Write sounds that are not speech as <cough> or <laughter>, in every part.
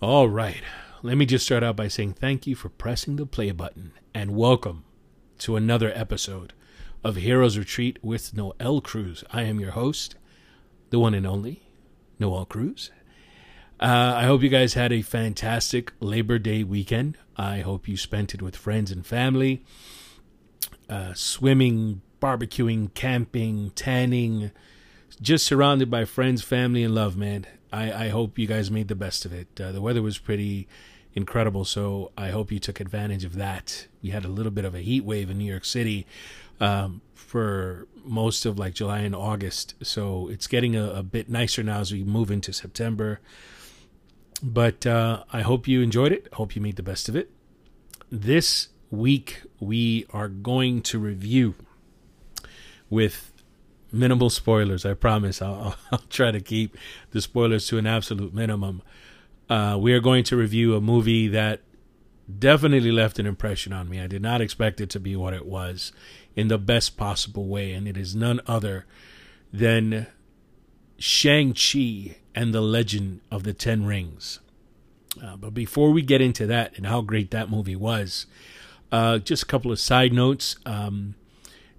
All right. Let me just start out by saying thank you for pressing the play button and welcome to another episode of Heroes Retreat with Noel Cruz. I am your host, the one and only Noel Cruz. Uh, I hope you guys had a fantastic Labor Day weekend. I hope you spent it with friends and family, uh, swimming, barbecuing, camping, tanning, just surrounded by friends, family, and love, man. I, I hope you guys made the best of it. Uh, the weather was pretty incredible, so I hope you took advantage of that. We had a little bit of a heat wave in New York City um, for most of like July and August, so it's getting a, a bit nicer now as we move into September. But uh, I hope you enjoyed it. Hope you made the best of it. This week we are going to review with minimal spoilers. I promise. I'll, <laughs> I'll try to keep the spoilers to an absolute minimum. Uh, we are going to review a movie that definitely left an impression on me. I did not expect it to be what it was in the best possible way, and it is none other than Shang-Chi and the Legend of the Ten Rings. Uh, but before we get into that and how great that movie was, uh, just a couple of side notes. Um,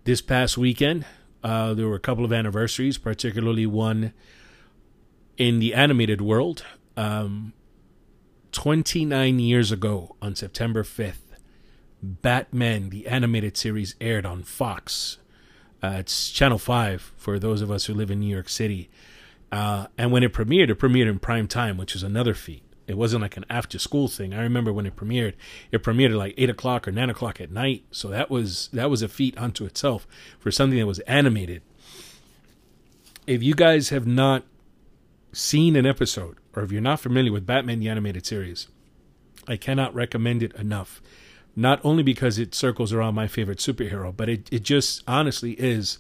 this past weekend, uh, there were a couple of anniversaries, particularly one in the animated world. Um, 29 years ago, on September 5th, Batman, the animated series, aired on Fox. Uh, it's Channel 5 for those of us who live in New York City. Uh, and when it premiered, it premiered in prime time, which is another feat. It wasn't like an after school thing. I remember when it premiered, it premiered at like eight o'clock or nine o'clock at night. So that was that was a feat unto itself for something that was animated. If you guys have not seen an episode, or if you're not familiar with Batman the Animated Series, I cannot recommend it enough. Not only because it circles around my favorite superhero, but it, it just honestly is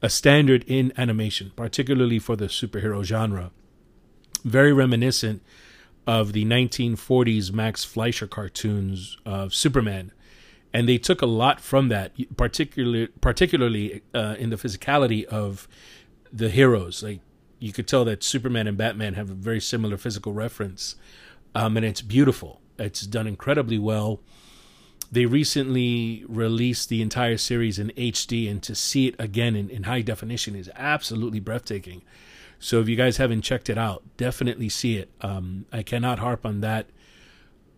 a standard in animation, particularly for the superhero genre. Very reminiscent of the 1940s Max Fleischer cartoons of Superman. And they took a lot from that, particularly particularly uh, in the physicality of the heroes. Like you could tell that Superman and Batman have a very similar physical reference, um, and it's beautiful. It's done incredibly well. They recently released the entire series in HD, and to see it again in, in high definition is absolutely breathtaking. So if you guys haven't checked it out, definitely see it. Um, I cannot harp on that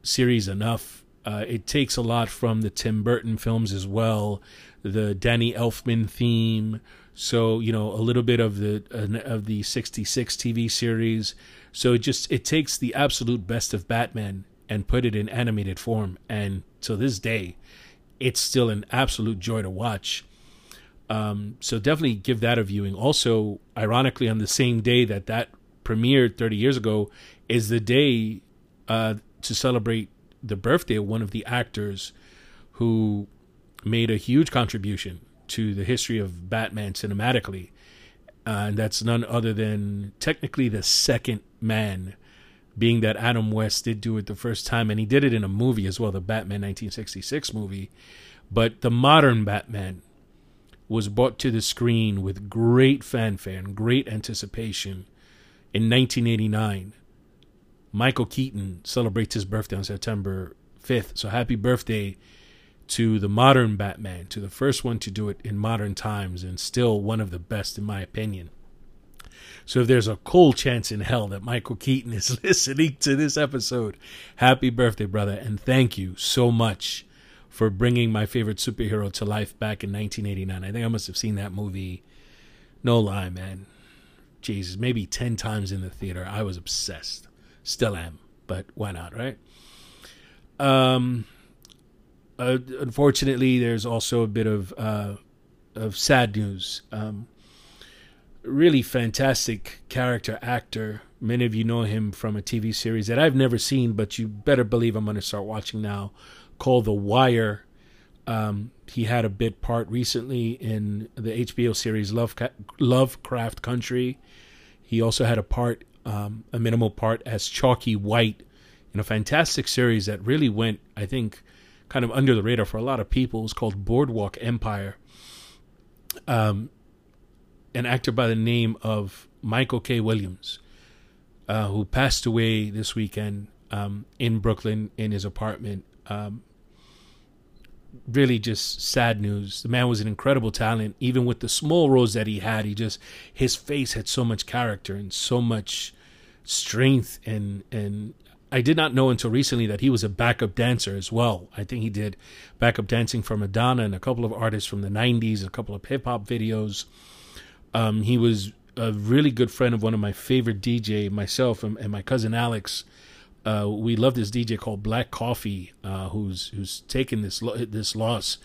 series enough. Uh, it takes a lot from the Tim Burton films as well, the Danny Elfman theme. So you know a little bit of the of the '66 TV series. So it just it takes the absolute best of Batman and put it in animated form. And to this day, it's still an absolute joy to watch. Um, so definitely give that a viewing. Also, ironically, on the same day that that premiered 30 years ago, is the day uh, to celebrate the birthday of one of the actors who made a huge contribution to the history of Batman cinematically. Uh, and that's none other than technically the second man, being that Adam West did do it the first time, and he did it in a movie as well, the Batman 1966 movie. But the modern Batman was brought to the screen with great fanfare and great anticipation in 1989. Michael Keaton celebrates his birthday on September 5th. So happy birthday to the modern Batman, to the first one to do it in modern times, and still one of the best, in my opinion. So if there's a cold chance in hell that Michael Keaton is <laughs> listening to this episode, happy birthday, brother, and thank you so much for bringing my favorite superhero to life back in 1989. I think I must have seen that movie, no lie, man. Jesus, maybe 10 times in the theater. I was obsessed. Still am, but why not, right? Um, uh, unfortunately, there's also a bit of uh, of sad news. Um, really fantastic character actor. Many of you know him from a TV series that I've never seen, but you better believe I'm going to start watching now called The Wire. Um, he had a bit part recently in the HBO series Love Lovecraft Country. He also had a part, um, a minimal part as Chalky White in a fantastic series that really went, I think, kind of under the radar for a lot of people. It was called Boardwalk Empire. Um, an actor by the name of Michael K. Williams, uh, who passed away this weekend um, in Brooklyn in his apartment. Um, really just sad news. The man was an incredible talent. Even with the small roles that he had, he just his face had so much character and so much strength and and I did not know until recently that he was a backup dancer as well. I think he did backup dancing for Madonna and a couple of artists from the 90s, a couple of hip hop videos. Um, he was a really good friend of one of my favorite DJ, myself and, and my cousin Alex. Uh, we love this DJ called Black Coffee, uh, who's who's taken this this loss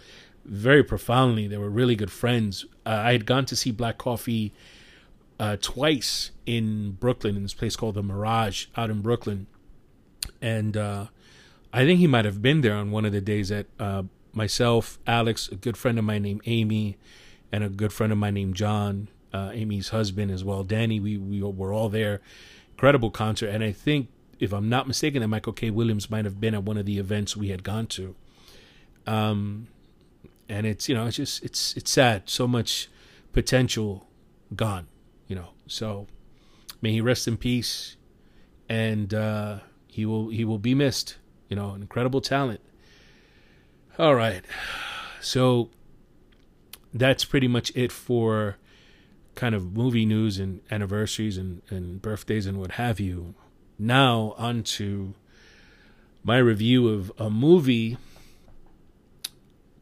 very profoundly. They were really good friends. Uh, I had gone to see Black Coffee uh, twice in Brooklyn in this place called the Mirage out in Brooklyn and uh, I think he might have been there on one of the days that myself, Alex, a good friend of mine named Amy, and a good friend of mine named John, Amy's husband as well, Danny. We we were all there. Incredible concert, and I think if I'm not mistaken, that Michael K. Williams might have been at one of the events we had gone to. Um, and it's you know it's just it's it's sad. So much potential gone, you know. So may he rest in peace, and uh, he will he will be missed. You know, an incredible talent. All right, so that's pretty much it for kind of movie news and anniversaries and, and birthdays and what have you. Now onto my review of a movie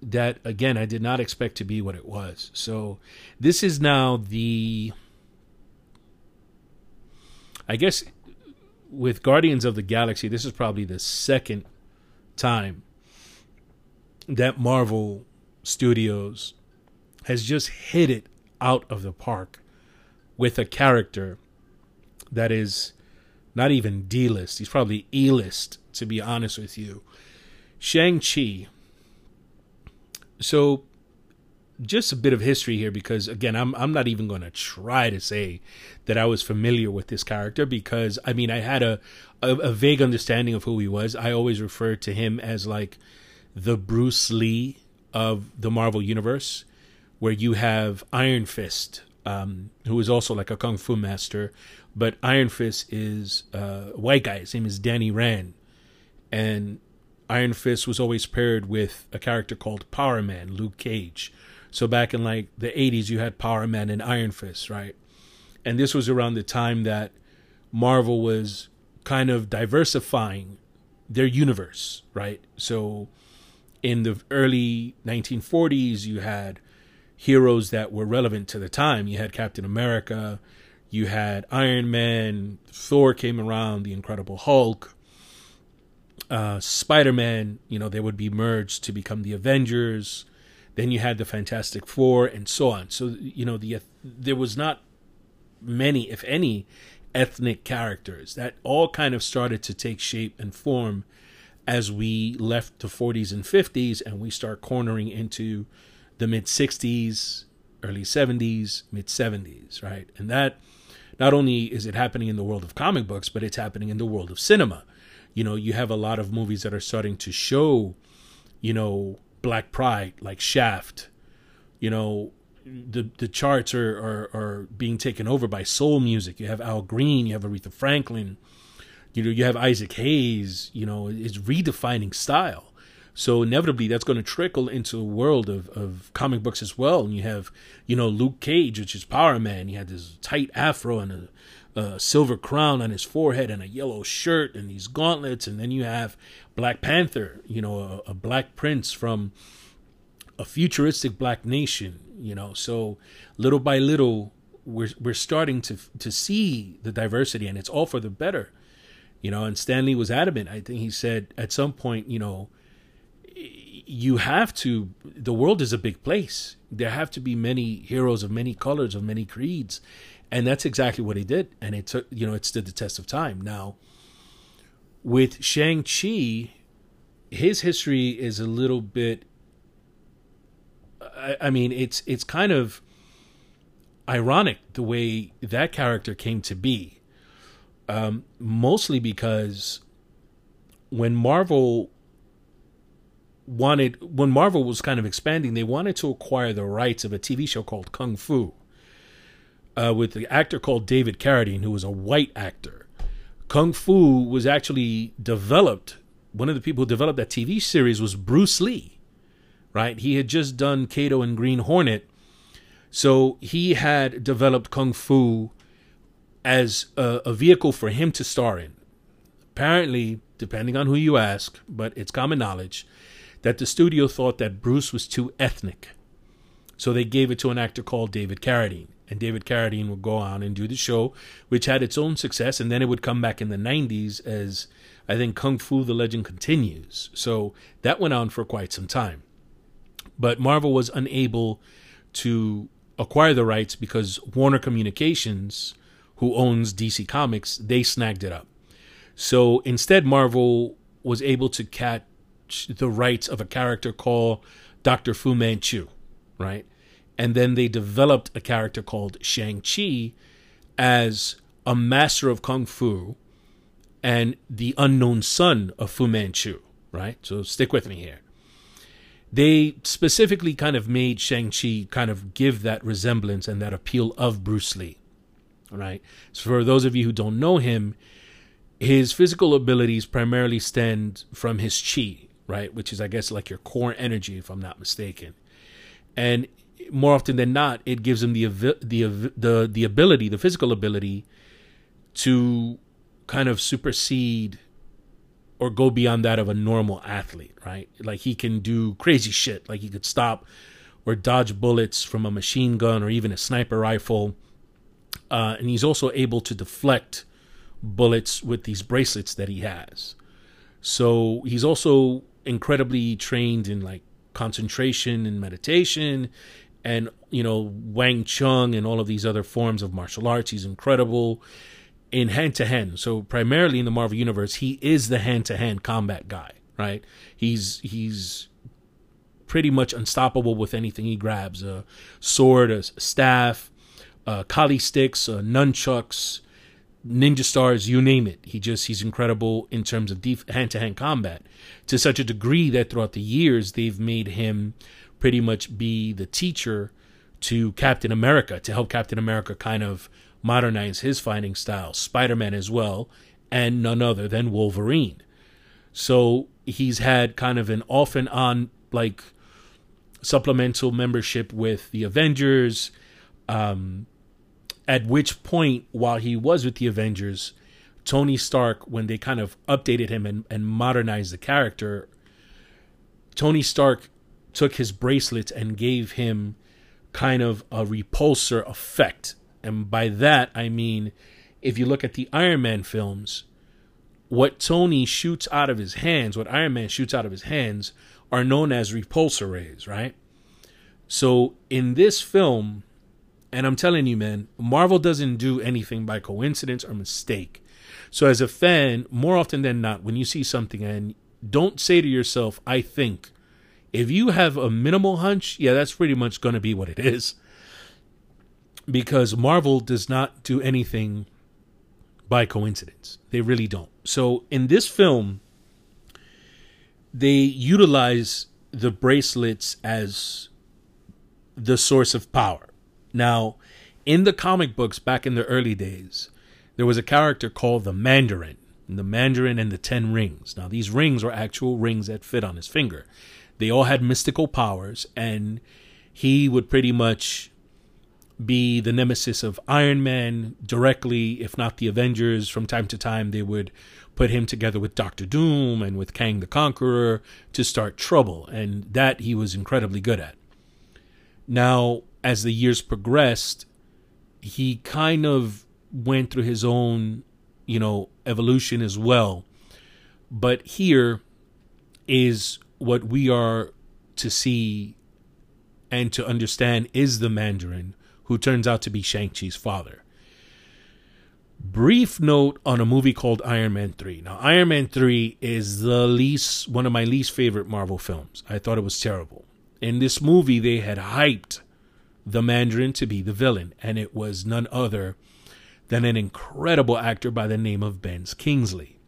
that again I did not expect to be what it was. So this is now the I guess with Guardians of the Galaxy, this is probably the second time that Marvel Studios has just hit it out of the park with a character that is not even D list. He's probably E list, to be honest with you. Shang-Chi. So just a bit of history here because again I'm I'm not even going to try to say that I was familiar with this character because I mean I had a, a, a vague understanding of who he was. I always referred to him as like the Bruce Lee of the Marvel universe, where you have Iron Fist, um, who is also like a kung fu master, but Iron Fist is uh, a white guy. His name is Danny Rand, and Iron Fist was always paired with a character called Power Man, Luke Cage so back in like the 80s, you had Power Man and Iron Fist, right? And this was around the time that Marvel was kind of diversifying their universe, right? So in the early 1940s, you had heroes that were relevant to the time. You had Captain America, you had Iron Man, Thor came around, the Incredible Hulk, uh, Spider Man, you know, they would be merged to become the Avengers. Then you had the Fantastic Four and so on. So you know the there was not many, if any, ethnic characters that all kind of started to take shape and form as we left the 40s and 50s and we start cornering into the mid 60s, early 70s, mid 70s, right? And that not only is it happening in the world of comic books, but it's happening in the world of cinema. You know, you have a lot of movies that are starting to show, you know, Black Pride, like Shaft. You know, the the charts are, are are being taken over by soul music. You have Al Green, you have Aretha Franklin, you know, you have Isaac Hayes. You know, it's redefining style. So inevitably, that's going to trickle into the world of, of comic books as well. And you have, you know, Luke Cage, which is Power Man. He had this tight afro and a a silver crown on his forehead and a yellow shirt and these gauntlets. And then you have Black Panther, you know, a, a black prince from a futuristic black nation, you know. So little by little, we're we're starting to to see the diversity, and it's all for the better, you know. And Stan Lee was adamant. I think he said at some point, you know, you have to. The world is a big place. There have to be many heroes of many colors, of many creeds, and that's exactly what he did and it took you know it stood the test of time now with shang-chi his history is a little bit I, I mean it's it's kind of ironic the way that character came to be um, mostly because when marvel wanted when marvel was kind of expanding they wanted to acquire the rights of a tv show called kung fu uh, with the actor called David Carradine, who was a white actor. Kung Fu was actually developed. One of the people who developed that TV series was Bruce Lee, right? He had just done Kato and Green Hornet. So he had developed Kung Fu as a, a vehicle for him to star in. Apparently, depending on who you ask, but it's common knowledge that the studio thought that Bruce was too ethnic. So they gave it to an actor called David Carradine. And David Carradine would go on and do the show, which had its own success. And then it would come back in the 90s as I think Kung Fu The Legend continues. So that went on for quite some time. But Marvel was unable to acquire the rights because Warner Communications, who owns DC Comics, they snagged it up. So instead, Marvel was able to catch the rights of a character called Dr. Fu Manchu, right? And then they developed a character called Shang-Chi as a master of Kung Fu and the unknown son of Fu Manchu, right? So stick with me here. They specifically kind of made Shang-Chi kind of give that resemblance and that appeal of Bruce Lee, right? So for those of you who don't know him, his physical abilities primarily stem from his chi, right? Which is, I guess, like your core energy, if I'm not mistaken. And more often than not, it gives him the the the the ability, the physical ability, to kind of supersede or go beyond that of a normal athlete, right? Like he can do crazy shit, like he could stop or dodge bullets from a machine gun or even a sniper rifle, uh, and he's also able to deflect bullets with these bracelets that he has. So he's also incredibly trained in like concentration and meditation and you know Wing Chun and all of these other forms of martial arts. He's incredible in hand to hand. So primarily in the Marvel universe, he is the hand to hand combat guy, right? He's he's pretty much unstoppable with anything he grabs a sword, a staff, uh, kali sticks, uh, nunchucks, ninja stars, you name it. He just he's incredible in terms of hand to hand combat to such a degree that throughout the years they've made him pretty much be the teacher to Captain America to help Captain America kind of modernize his fighting style, Spider Man as well, and none other than Wolverine. So he's had kind of an off and on like supplemental membership with the Avengers. Um, at which point, while he was with the Avengers, Tony Stark, when they kind of updated him and, and modernized the character, Tony Stark took his bracelet and gave him kind of a repulsor effect and by that, I mean, if you look at the Iron Man films, what Tony shoots out of his hands, what Iron Man shoots out of his hands, are known as repulsor rays, right? So in this film, and I'm telling you, man, Marvel doesn't do anything by coincidence or mistake. So as a fan, more often than not, when you see something and don't say to yourself, I think. If you have a minimal hunch, yeah, that's pretty much going to be what it is because Marvel does not do anything by coincidence. They really don't. So in this film, they utilize the bracelets as the source of power. Now, in the comic books back in the early days, there was a character called the Mandarin, the Mandarin and the Ten Rings. Now, these rings were actual rings that fit on his finger. They all had mystical powers, and he would pretty much be the nemesis of Iron Man directly, if not the Avengers. From time to time, they would put him together with Doctor Doom and with Kang the Conqueror to start trouble, and that he was incredibly good at. Now, as the years progressed, he kind of went through his own, you know, evolution as well. But here is what we are to see and to understand is the Mandarin who turns out to be Shang-Chi's father. Brief note on a movie called Iron Man 3. Now, Iron Man 3 is the least, one of my least favorite Marvel films. I thought it was terrible. In this movie, they had hyped the Mandarin to be the villain, and it was none other than an incredible actor by the name of Ben Kingsley.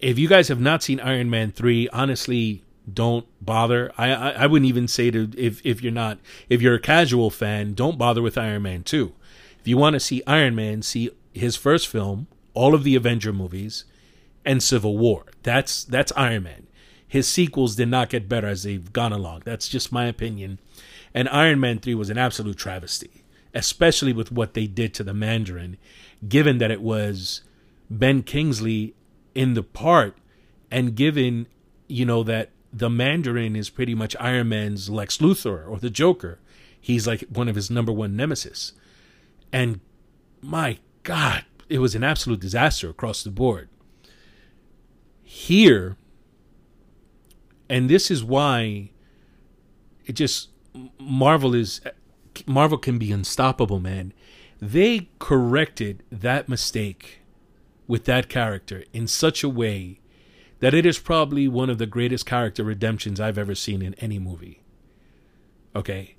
If you guys have not seen Iron Man 3, honestly, don't bother. I, I, I wouldn't even say to if if you're not if you're a casual fan, don't bother with Iron Man two. If you want to see Iron Man, see his first film, all of the Avenger movies, and Civil War. That's that's Iron Man. His sequels did not get better as they've gone along. That's just my opinion. And Iron Man 3 was an absolute travesty, especially with what they did to the Mandarin, given that it was Ben Kingsley in the part and given, you know, that the Mandarin is pretty much Iron Man's Lex Luthor or the Joker. He's like one of his number one nemesis. And my God, it was an absolute disaster across the board. Here, and this is why it just Marvel is Marvel can be unstoppable, man. They corrected that mistake with that character in such a way that it is probably one of the greatest character redemptions I've ever seen in any movie. Okay.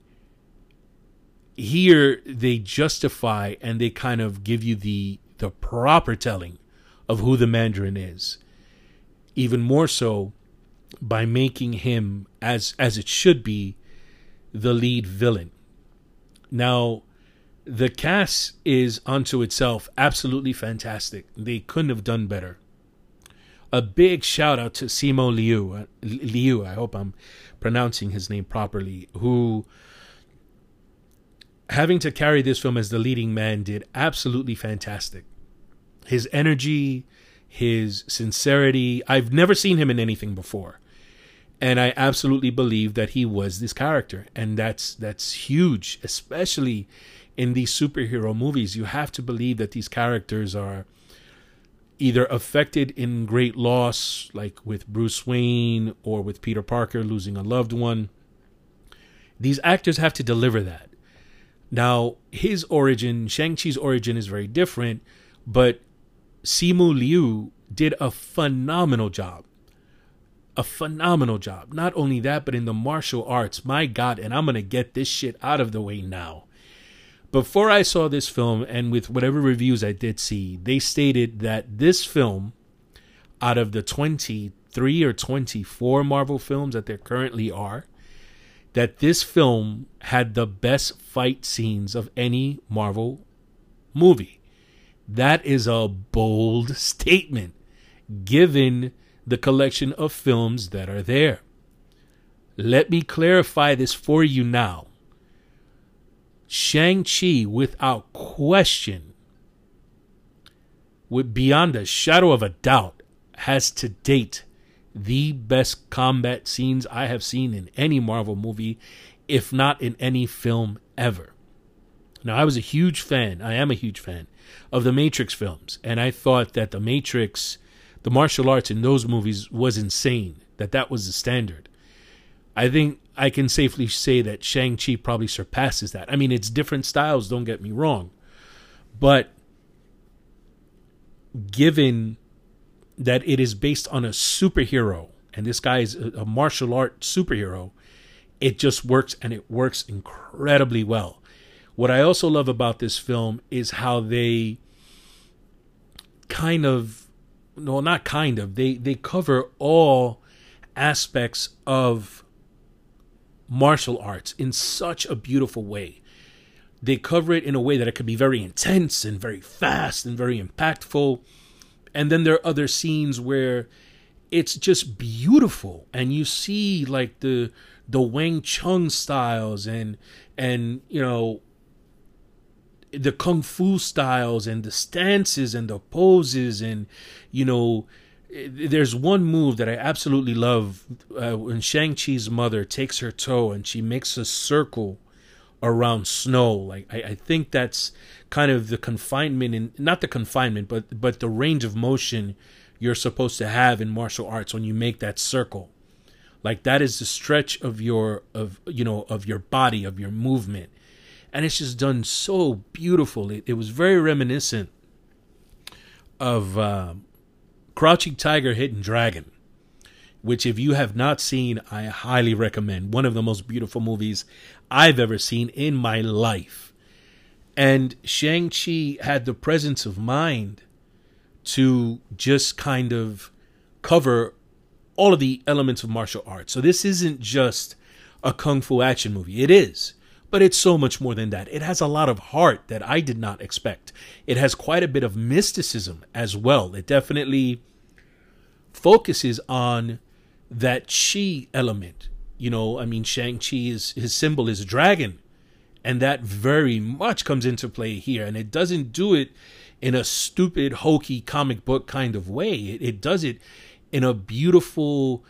Here they justify and they kind of give you the the proper telling of who the Mandarin is. Even more so by making him as as it should be the lead villain. Now, the cast is unto itself absolutely fantastic. They couldn't have done better a big shout out to Simu Liu. Uh, Liu, I hope I'm pronouncing his name properly, who having to carry this film as the leading man did absolutely fantastic. His energy, his sincerity, I've never seen him in anything before. And I absolutely believe that he was this character. And that's that's huge, especially in these superhero movies. You have to believe that these characters are either affected in great loss, like with Bruce Wayne or with Peter Parker losing a loved one. These actors have to deliver that. Now, his origin, Shang-Chi's origin is very different, but Simu Liu did a phenomenal job. A phenomenal job. Not only that, but in the martial arts. My God, and I'm going to get this shit out of the way now before I saw this film, and with whatever reviews I did see, they stated that this film, out of the 23 or 24 Marvel films that there currently are, that this film had the best fight scenes of any Marvel movie. That is a bold statement given the collection of films that are there. Let me clarify this for you now. Shang-Chi, without question, with beyond a shadow of a doubt, has to date the best combat scenes I have seen in any Marvel movie, if not in any film ever. Now, I was a huge fan, I am a huge fan of the Matrix films, and I thought that the Matrix, the martial arts in those movies was insane, that that was the standard. I think I can safely say that Shang-Chi probably surpasses that. I mean, it's different styles, don't get me wrong. But given that it is based on a superhero, and this guy is a, a martial art superhero, it just works and it works incredibly well. What I also love about this film is how they kind of no not kind of they they cover all aspects of martial arts in such a beautiful way. They cover it in a way that it could be very intense and very fast and very impactful. And then there are other scenes where it's just beautiful and you see like the the Wing Chun styles and and you know the kung fu styles and the stances and the poses and you know there's one move that I absolutely love uh, when Shang Chi's mother takes her toe and she makes a circle around snow. Like I, I think that's kind of the confinement and not the confinement, but but the range of motion you're supposed to have in martial arts when you make that circle. Like that is the stretch of your of you know of your body of your movement, and it's just done so beautiful. It, it was very reminiscent of. Um, Crouching Tiger, Hidden Dragon, which, if you have not seen, I highly recommend. One of the most beautiful movies I've ever seen in my life. And Shang-Chi had the presence of mind to just kind of cover all of the elements of martial arts. So this isn't just a kung fu action movie. It is, But it's so much more than that. It has a lot of heart that I did not expect. It has quite a bit of mysticism as well. It definitely focuses on that chi element. You know, I mean, Shang-Chi is his symbol is a dragon. And that very much comes into play here. And it doesn't do it in a stupid, hokey comic book kind of way. It, it does it in a beautiful,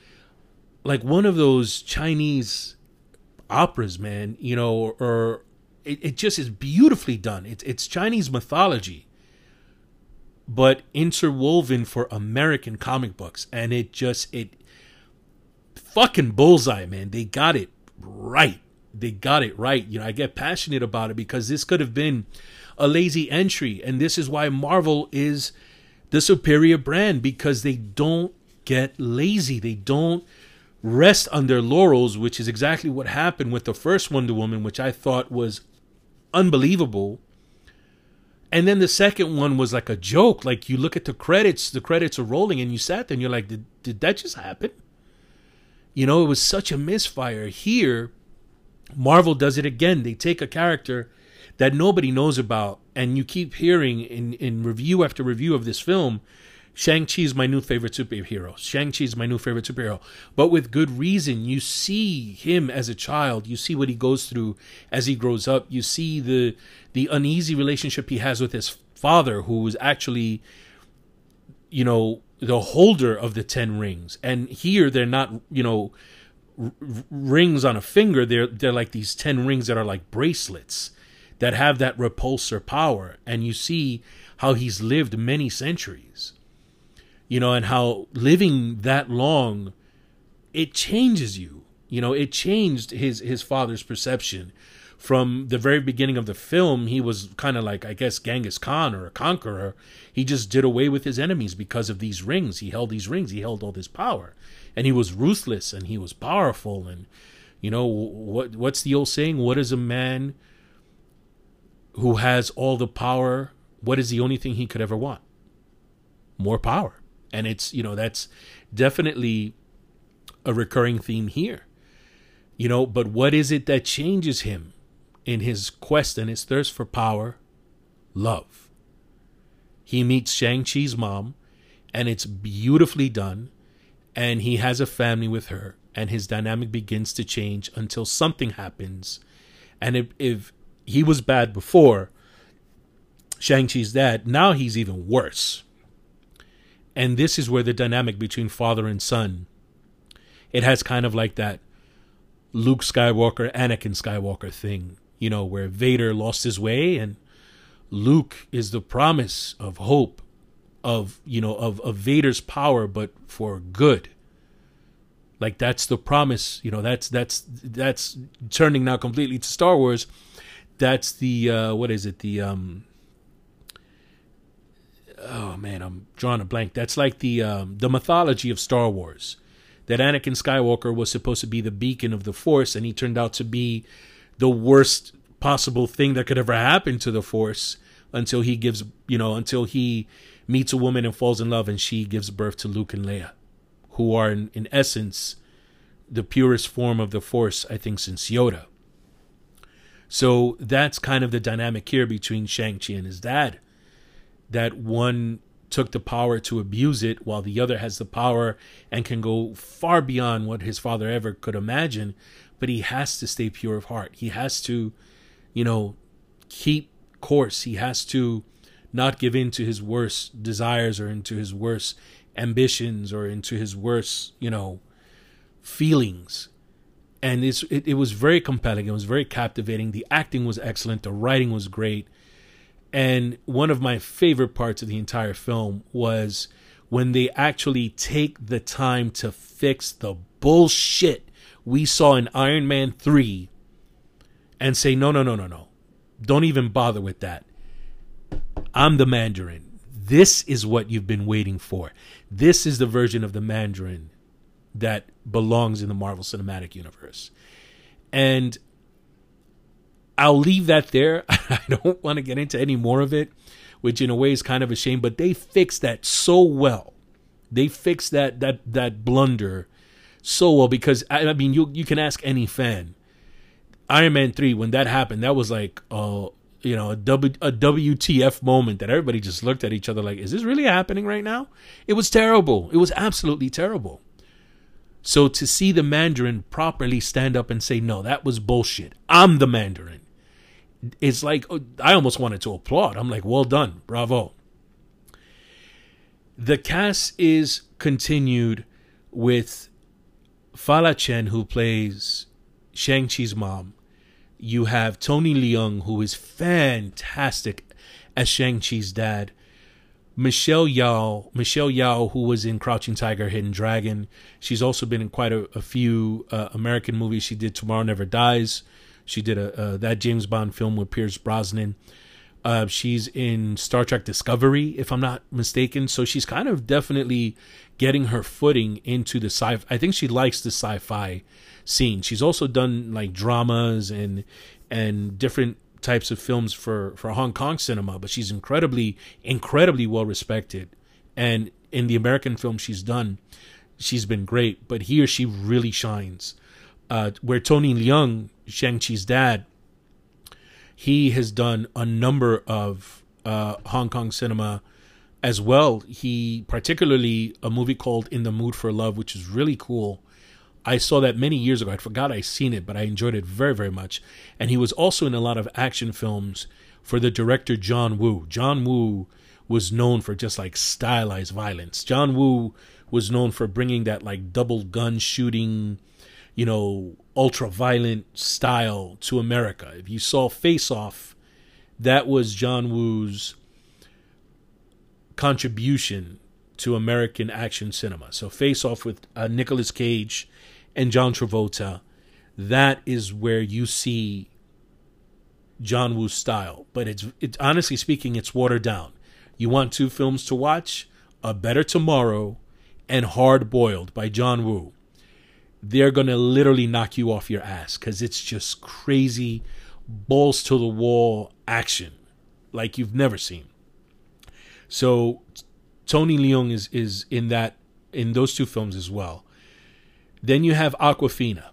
like one of those Chinese operas, man, you know, or, or it, it just is beautifully done. It's it's Chinese mythology, but interwoven for American comic books, and it just it fucking bullseye, man. They got it right. They got it right. You know, I get passionate about it because this could have been a lazy entry, and this is why Marvel is the superior brand because they don't get lazy. They don't rest on their laurels, which is exactly what happened with the first Wonder Woman, which I thought was unbelievable. And then the second one was like a joke. Like you look at the credits, the credits are rolling, and you sat there and you're like, did, did that just happen? You know, it was such a misfire. Here, Marvel does it again. They take a character that nobody knows about, and you keep hearing in, in review after review of this film Shang-Chi is my new favorite superhero. Shang-Chi is my new favorite superhero. But with good reason. You see him as a child. You see what he goes through as he grows up. You see the the uneasy relationship he has with his father, who is actually, you know, the holder of the ten rings. And here they're not, you know, r- rings on a finger. They're they're like these ten rings that are like bracelets that have that repulsor power. And you see how he's lived many centuries you know, and how living that long, it changes you. You know, it changed his his father's perception. From the very beginning of the film, he was kind of like, I guess, Genghis Khan or a conqueror. He just did away with his enemies because of these rings. He held these rings. He held all this power, and he was ruthless and he was powerful. And you know what? What's the old saying? What is a man who has all the power? What is the only thing he could ever want? More power and it's you know that's definitely a recurring theme here. You know but what is it that changes him in his quest and his thirst for power? Love. He meets shang-chi's mom and it's beautifully done and he has a family with her and his dynamic begins to change until something happens. And if, if he was bad before shang-chi's dad now he's even worse and this is where the dynamic between father and son, it has kind of like that Luke Skywalker, Anakin Skywalker thing, you know, where Vader lost his way and Luke is the promise of hope, of, you know, of, of Vader's power, but for good. Like that's the promise, you know, that's, that's, that's turning now completely to Star Wars. That's the, uh, what is it? The, um, oh man, I'm drawing a blank. That's like the um, the mythology of Star Wars. That Anakin Skywalker was supposed to be the beacon of the Force, and he turned out to be the worst possible thing that could ever happen to the Force until he gives, you know, until he meets a woman and falls in love, and she gives birth to Luke and Leia, who are in, in essence the purest form of the Force, I think, since Yoda. So that's kind of the dynamic here between Shang-Chi and his dad that one took the power to abuse it while the other has the power and can go far beyond what his father ever could imagine. But he has to stay pure of heart. He has to you know keep course. He has to not give in to his worst desires or into his worst ambitions or into his worst you know feelings. And it's, it, it was very compelling. It was very captivating. The acting was excellent. The writing was great and one of my favorite parts of the entire film was when they actually take the time to fix the bullshit we saw in Iron Man 3 and say, no, no, no, no, no. Don't even bother with that. I'm the Mandarin. This is what you've been waiting for. This is the version of the Mandarin that belongs in the Marvel Cinematic Universe. And I'll leave that there. <laughs> I don't want to get into any more of it, which in a way is kind of a shame, but they fixed that so well. They fixed that that that blunder so well because I, I mean you you can ask any fan. Iron Man three when that happened, that was like uh you know a w, a WTF moment that everybody just looked at each other like, is this really happening right now? It was terrible. It was absolutely terrible. So to see the Mandarin properly stand up and say, no, that was bullshit. I'm the Mandarin. It's like oh, I almost wanted to applaud. I'm like, well done, bravo. The cast is continued with Fala Chen, who plays Shang-Chi's mom. You have Tony Leung, who is fantastic as Shang-Chi's dad. Michelle Yeoh, Michelle Yeoh, who was in Crouching Tiger, Hidden Dragon. She's also been in quite a, a few uh, American movies. She did Tomorrow Never Dies. She did a, uh, that James Bond film with Pierce Brosnan. Uh, she's in Star Trek Discovery, if I'm not mistaken. So she's kind of definitely getting her footing into the sci. I think she likes the sci-fi scene. She's also done like dramas and and different types of films for for Hong Kong cinema, but she's incredibly incredibly well respected. And in the American film she's done, she's been great. But here she really shines. Uh, where Tony Leung, Shang Chi's dad, he has done a number of uh, Hong Kong cinema as well. He particularly a movie called In the Mood for Love, which is really cool. I saw that many years ago. I forgot I seen it, but I enjoyed it very, very much. And he was also in a lot of action films for the director John Woo. John Woo was known for just like stylized violence. John Woo was known for bringing that like double gun shooting, you know, ultra violent style to America. If you saw Face Off, that was John Woo's contribution to American action cinema. So Face Off with uh, Nicolas Cage and John Travolta, that is where you see John Woo's style. But it's it's honestly speaking, it's watered down. You want two films to watch? A Better Tomorrow and Hard Boiled by John Woo. They're gonna literally knock you off your ass because it's just crazy, balls to the wall action like you've never seen. So Tony Leung is is in that in those two films as well. Then you have Awkwafina,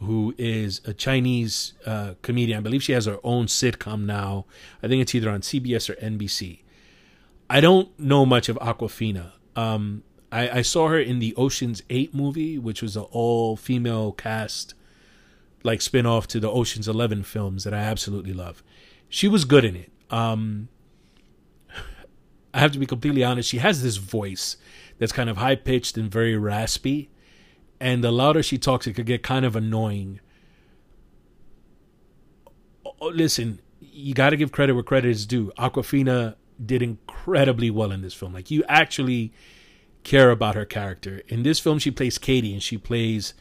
who is a Chinese uh, comedian. I believe she has her own sitcom now. I think it's either on CBS or NBC. I don't know much of Awkwafina. Um, I, I, saw her in the Ocean's Eight movie, which was an all female cast, like spin off to the Ocean's Eleven films that I absolutely love. She was good in it. Um, I have to be completely honest. She has this voice that's kind of high pitched and very raspy, and the louder she talks, it could get kind of annoying. Listen, you got to give credit where credit is due. Awkwafina did incredibly well in this film. Like you actually care about her character. In this film, she plays Katie, and she plays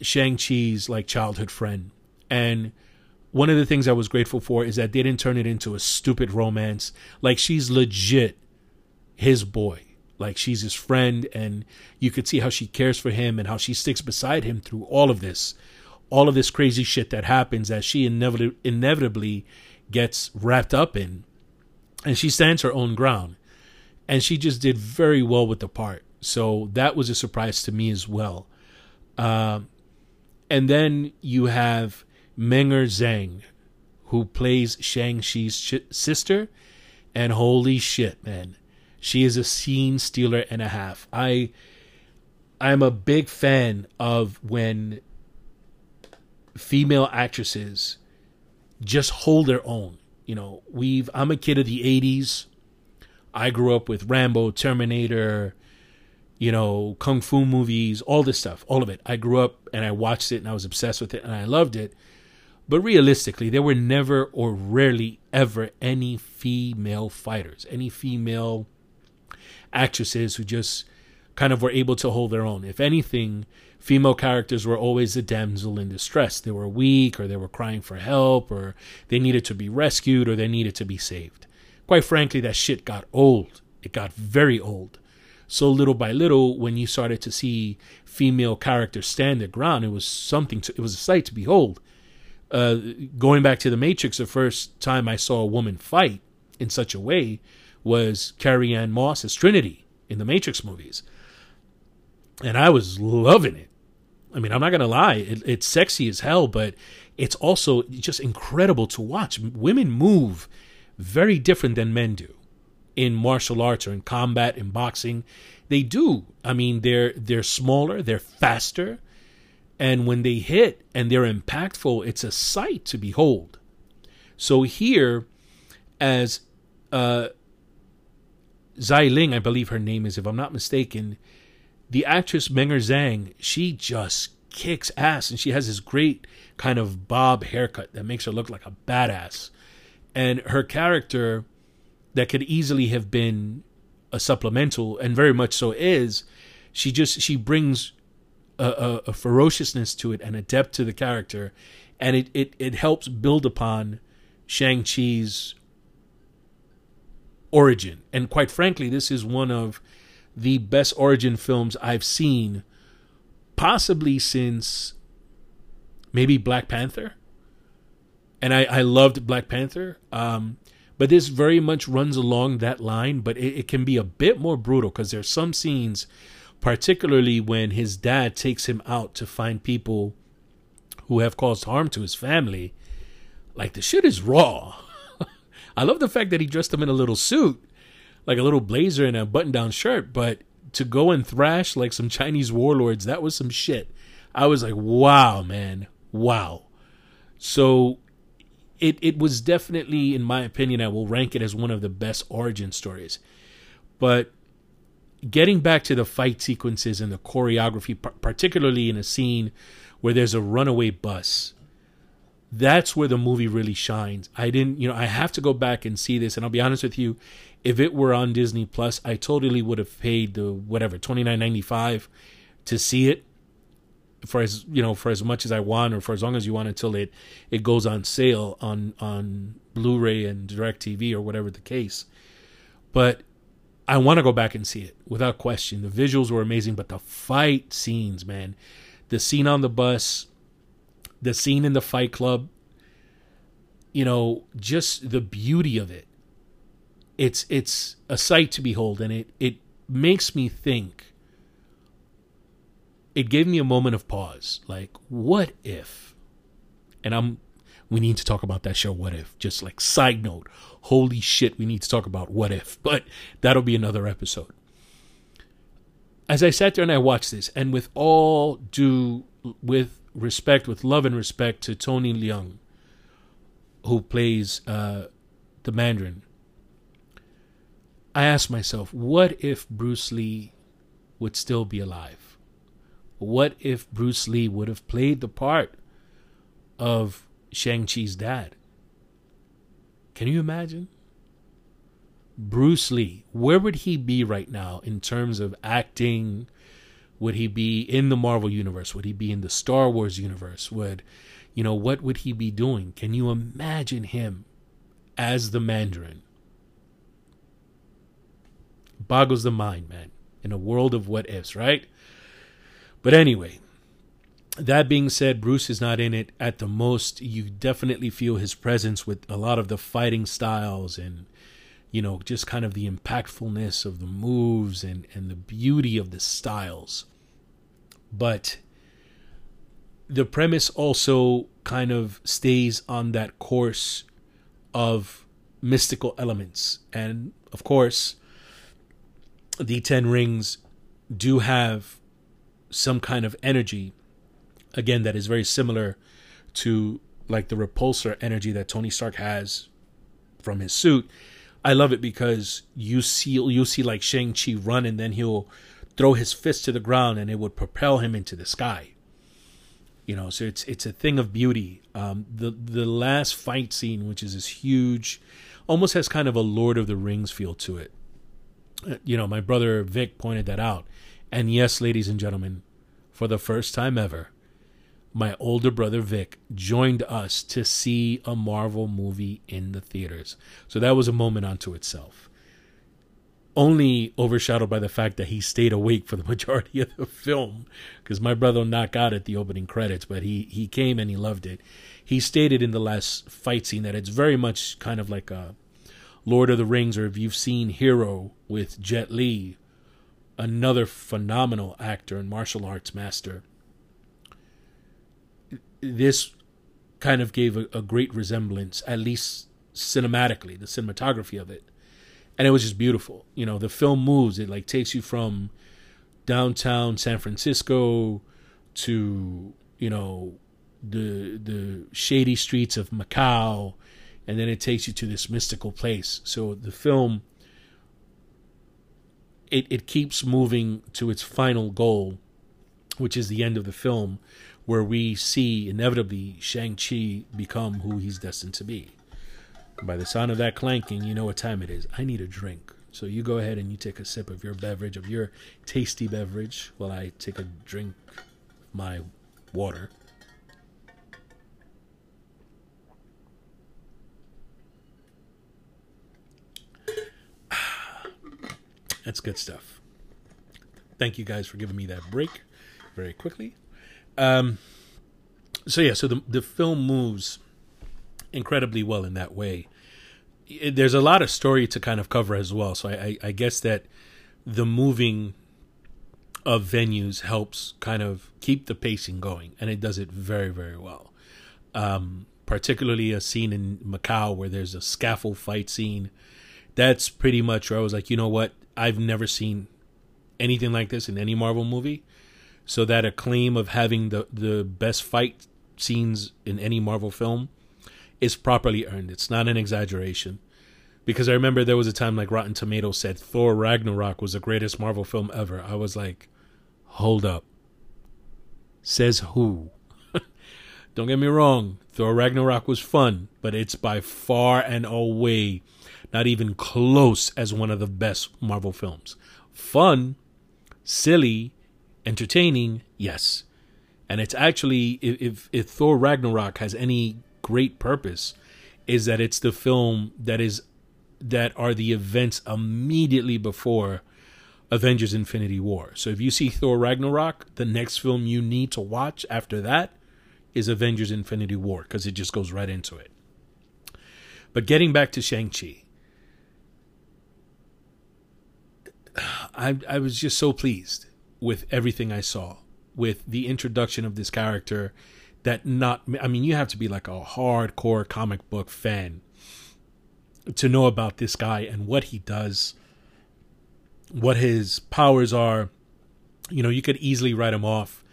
Shang Chi's like childhood friend, and one of the things I was grateful for is that they didn't turn it into a stupid romance. Like she's legit his boy. Like she's his friend, and you could see how she cares for him and how she sticks beside him through all of this, all of this crazy shit that happens that she inevitably inevitably gets wrapped up in, and she stands her own ground, and she just did very well with the part. So that was a surprise to me as well. Uh, and then you have Meng'er Zhang, who plays Shang-Chi's sh- sister. And holy shit, man. She is a scene stealer and a half. I I'm a big fan of when female actresses just hold their own. You know, we've I'm a kid of the 80s. I grew up with Rambo, Terminator, you know, kung fu movies, all this stuff, all of it. I grew up and I watched it and I was obsessed with it and I loved it. But realistically, there were never or rarely ever any female fighters, any female actresses who just kind of were able to hold their own. If anything, female characters were always the damsel in distress. They were weak or they were crying for help or they needed to be rescued or they needed to be saved. Quite frankly, that shit got old. It got very old. So little by little, when you started to see female characters stand their ground, it was something to, it was a sight to behold uh, going back to the Matrix, the first time I saw a woman fight in such a way was Carrie-Anne Moss as Trinity in the Matrix movies, and I was loving it. I mean, I'm not gonna lie, it, it's sexy as hell, but it's also just incredible to watch. Women move very different than men do in martial arts or in combat in boxing. They do. I mean, they're they're smaller, they're faster, and when they hit and they're impactful, it's a sight to behold. So here, as uh, Ling, I believe her name is, if I'm not mistaken, the actress Meng'er Zhang, she just kicks ass, and she has this great kind of bob haircut that makes her look like a badass. And her character, that could easily have been a supplemental, and very much so is, she just she brings a, a, a ferociousness to it and a depth to the character, and it it it helps build upon Shang Chi's origin. And quite frankly, this is one of the best origin films I've seen, possibly since maybe Black Panther. And I, I loved Black Panther. Um, but this very much runs along that line, but it, it can be a bit more brutal because there's some scenes, particularly when his dad takes him out to find people who have caused harm to his family. Like the shit is raw. <laughs> I love the fact that he dressed him in a little suit, like a little blazer and a button down shirt, but to go and thrash like some Chinese warlords, that was some shit. I was like, wow, man. Wow. So it it was definitely, in my opinion, I will rank it as one of the best origin stories. But getting back to the fight sequences and the choreography, particularly in a scene where there's a runaway bus, that's where the movie really shines. I didn't, you know, I have to go back and see this, and I'll be honest with you, if it were on Disney Plus, I totally would have paid the whatever twenty nine ninety five to see it for as you know for as much as I want or for as long as you want until it it goes on sale on on Blu-ray and DirecTV or whatever the case. But I want to go back and see it without question. The visuals were amazing, but the fight scenes, man, the scene on the bus, the scene in the fight club, you know, just the beauty of it. It's it's a sight to behold and it it makes me think it gave me a moment of pause. Like, what if? And I'm we need to talk about that show what if just like side note holy shit we need to talk about what if but that'll be another episode as i sat there and i watched this and with all due with respect with love and respect to tony leung who plays uh, the mandarin i asked myself what if bruce lee would still be alive what if Bruce Lee would have played the part of Shang-Chi's dad? Can you imagine? Bruce Lee, where would he be right now in terms of acting? Would he be in the Marvel universe? Would he be in the Star Wars universe? Would, you know, what would he be doing? Can you imagine him as the Mandarin? Boggles the mind, man. In a world of what ifs, right? But anyway, that being said, Bruce is not in it at the most. You definitely feel his presence with a lot of the fighting styles and, you know, just kind of the impactfulness of the moves and, and the beauty of the styles. But the premise also kind of stays on that course of mystical elements. And of course, the Ten Rings do have some kind of energy again that is very similar to like the repulsor energy that Tony Stark has from his suit. I love it because you see you see like Shang-Chi run and then he'll throw his fist to the ground and it would propel him into the sky. You know, so it's it's a thing of beauty. Um, the the last fight scene, which is this huge, almost has kind of a Lord of the Rings feel to it. Uh, you know, my brother Vic pointed that out. And yes, ladies and gentlemen, for the first time ever, my older brother Vic joined us to see a Marvel movie in the theaters. So that was a moment unto itself. Only overshadowed by the fact that he stayed awake for the <laughs> majority of the film, because my brother knocked out at the opening credits, but he he came and he loved it. He stated in the last fight scene that it's very much kind of like a Lord of the Rings, or if you've seen Hero with Jet Li, another phenomenal actor and martial arts master. This kind of gave a, a great resemblance, at least cinematically, the cinematography of it. And it was just beautiful. You know, the film moves, it like takes you from downtown San Francisco to, you know, the the shady streets of Macau and then it takes you to this mystical place. So the film it, it keeps moving to its final goal, which is the end of the film, where we see inevitably Shang-Chi become who he's destined to be. By the sound of that clanking, you know what time it is. I need a drink. So you go ahead and you take a sip of your beverage, of your tasty beverage, while I take a drink my water. That's good stuff. Thank you guys for giving me that break very quickly. Um, so yeah, so the the film moves incredibly well in that way. It, there's a lot of story to kind of cover as well, so I, I, I guess that the moving of venues helps kind of keep the pacing going, and it does it very very well. Um, particularly a scene in Macau where there's a scaffold fight scene. That's pretty much where I was like, you know what, I've never seen anything like this in any Marvel movie. So that acclaim of having the the best fight scenes in any Marvel film is properly earned. It's not an exaggeration. Because I remember there was a time like Rotten Tomatoes said Thor Ragnarok was the greatest Marvel film ever. I was like, hold up. Says who? <laughs> Don't get me wrong, Thor Ragnarok was fun, but it's by far and away not even close as one of the best Marvel films. Fun, silly, entertaining, yes. And it's actually if if Thor Ragnarok has any great purpose is that it's the film that is that are the events immediately before Avengers Infinity War. So if you see Thor Ragnarok, the next film you need to watch after that is Avengers Infinity War because it just goes right into it. But getting back to Shang-Chi, I I was just so pleased with everything I saw with the introduction of this character that not I mean you have to be like a hardcore comic book fan to know about this guy and what he does what his powers are. You know you could easily write him off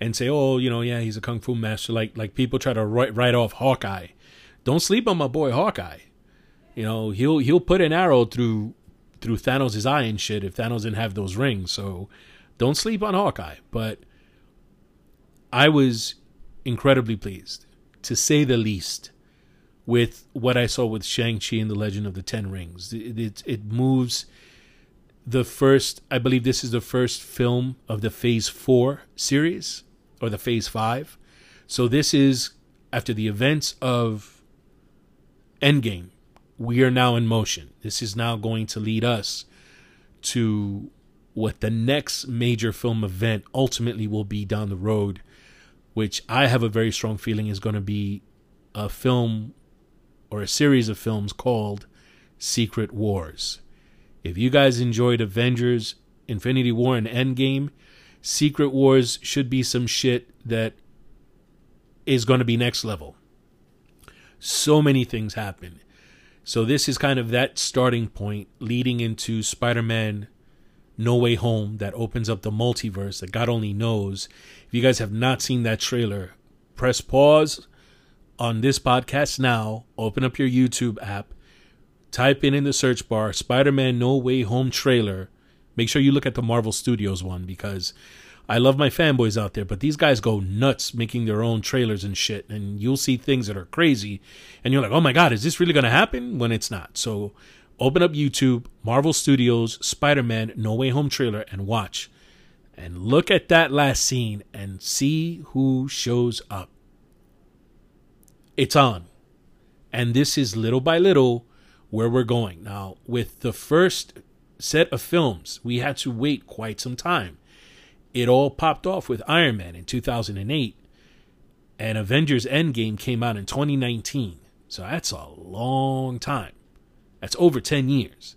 and say oh you know yeah he's a kung fu master. Like like people try to write, write off Hawkeye. Don't sleep on my boy Hawkeye. You know he'll he'll put an arrow through through Thanos' eye and shit if Thanos didn't have those rings. So don't sleep on Hawkeye. But I was incredibly pleased, to say the least, with what I saw with Shang-Chi and the Legend of the Ten Rings. It, it, it moves the first, I believe this is the first film of the Phase 4 series, or the Phase 5. So this is after the events of Endgame we are now in motion. This is now going to lead us to what the next major film event ultimately will be down the road, which I have a very strong feeling is going to be a film or a series of films called Secret Wars. If you guys enjoyed Avengers, Infinity War, and Endgame, Secret Wars should be some shit that is going to be next level. So many things happen. So this is kind of that starting point leading into Spider-Man No Way Home that opens up the multiverse that God only knows. If you guys have not seen that trailer, press pause on this podcast now, open up your YouTube app, type in in the search bar Spider-Man No Way Home trailer. Make sure you look at the Marvel Studios one because I love my fanboys out there, but these guys go nuts making their own trailers and shit, and you'll see things that are crazy, and you're like, oh my god, is this really gonna happen? When it's not. So open up YouTube, Marvel Studios, Spider Man, No Way Home trailer, and watch. And look at that last scene and see who shows up. It's on. And this is little by little where we're going. Now, with the first set of films, we had to wait quite some time it all popped off with Iron Man in 2008, and Avengers Endgame came out in 2019. So that's a long time. That's over 10 years.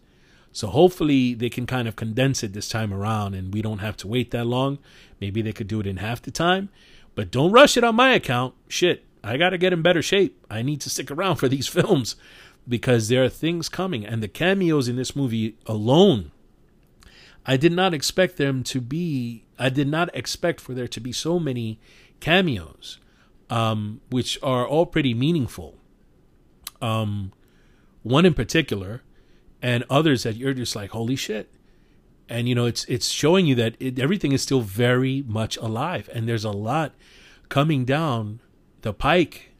So hopefully they can kind of condense it this time around and we don't have to wait that long. Maybe they could do it in half the time. But don't rush it on my account. Shit. I got to get in better shape. I need to stick around <laughs> for these films because there are things coming. And the cameos in this movie alone, I did not expect them to be, I did not expect for there to be so many cameos, um, which are all pretty meaningful. Um, one in particular, and others that you're just like, holy shit. And you know, it's it's showing you that it, everything is still very much alive, and there's a lot coming down the pike.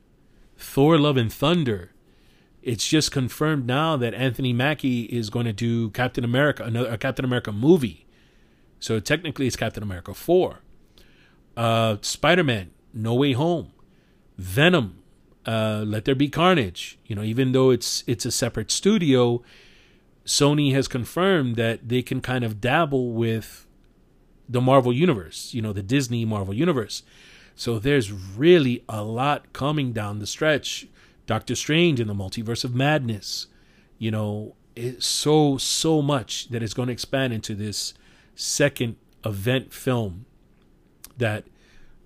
Thor: Love and Thunder. It's just confirmed now that Anthony Mackie is going to do Captain America, another a Captain America movie. So technically, it's Captain America four. Uh, Spider Man: No Way Home, Venom, uh, Let There Be Carnage. You know, even though it's it's a separate studio, Sony has confirmed that they can kind of dabble with the Marvel universe. You know, the Disney Marvel universe. So there's really a lot coming down the stretch. Doctor Strange in the Multiverse of Madness. You know, it's so so much that is going to expand into this second event film that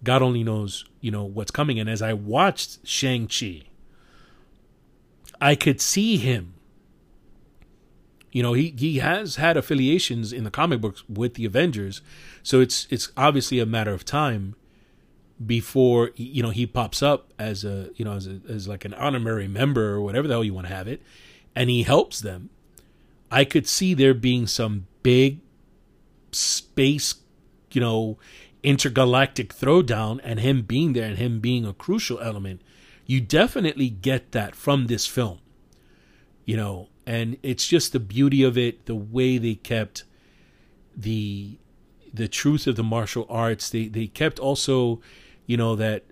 God only knows, you know, what's coming. And as I watched Shang-Chi, I could see him. You know, he, he has had affiliations in the comic books with the Avengers. So it's it's obviously a matter of time before you know he pops up as a you know as a, as like an honorary member or whatever the hell you want to have it and he helps them. I could see there being some big space you know intergalactic throwdown and him being there and him being a crucial element. You definitely get that from this film you know and it's just the beauty of it the way they kept the the truth of the martial arts. They they kept also you know that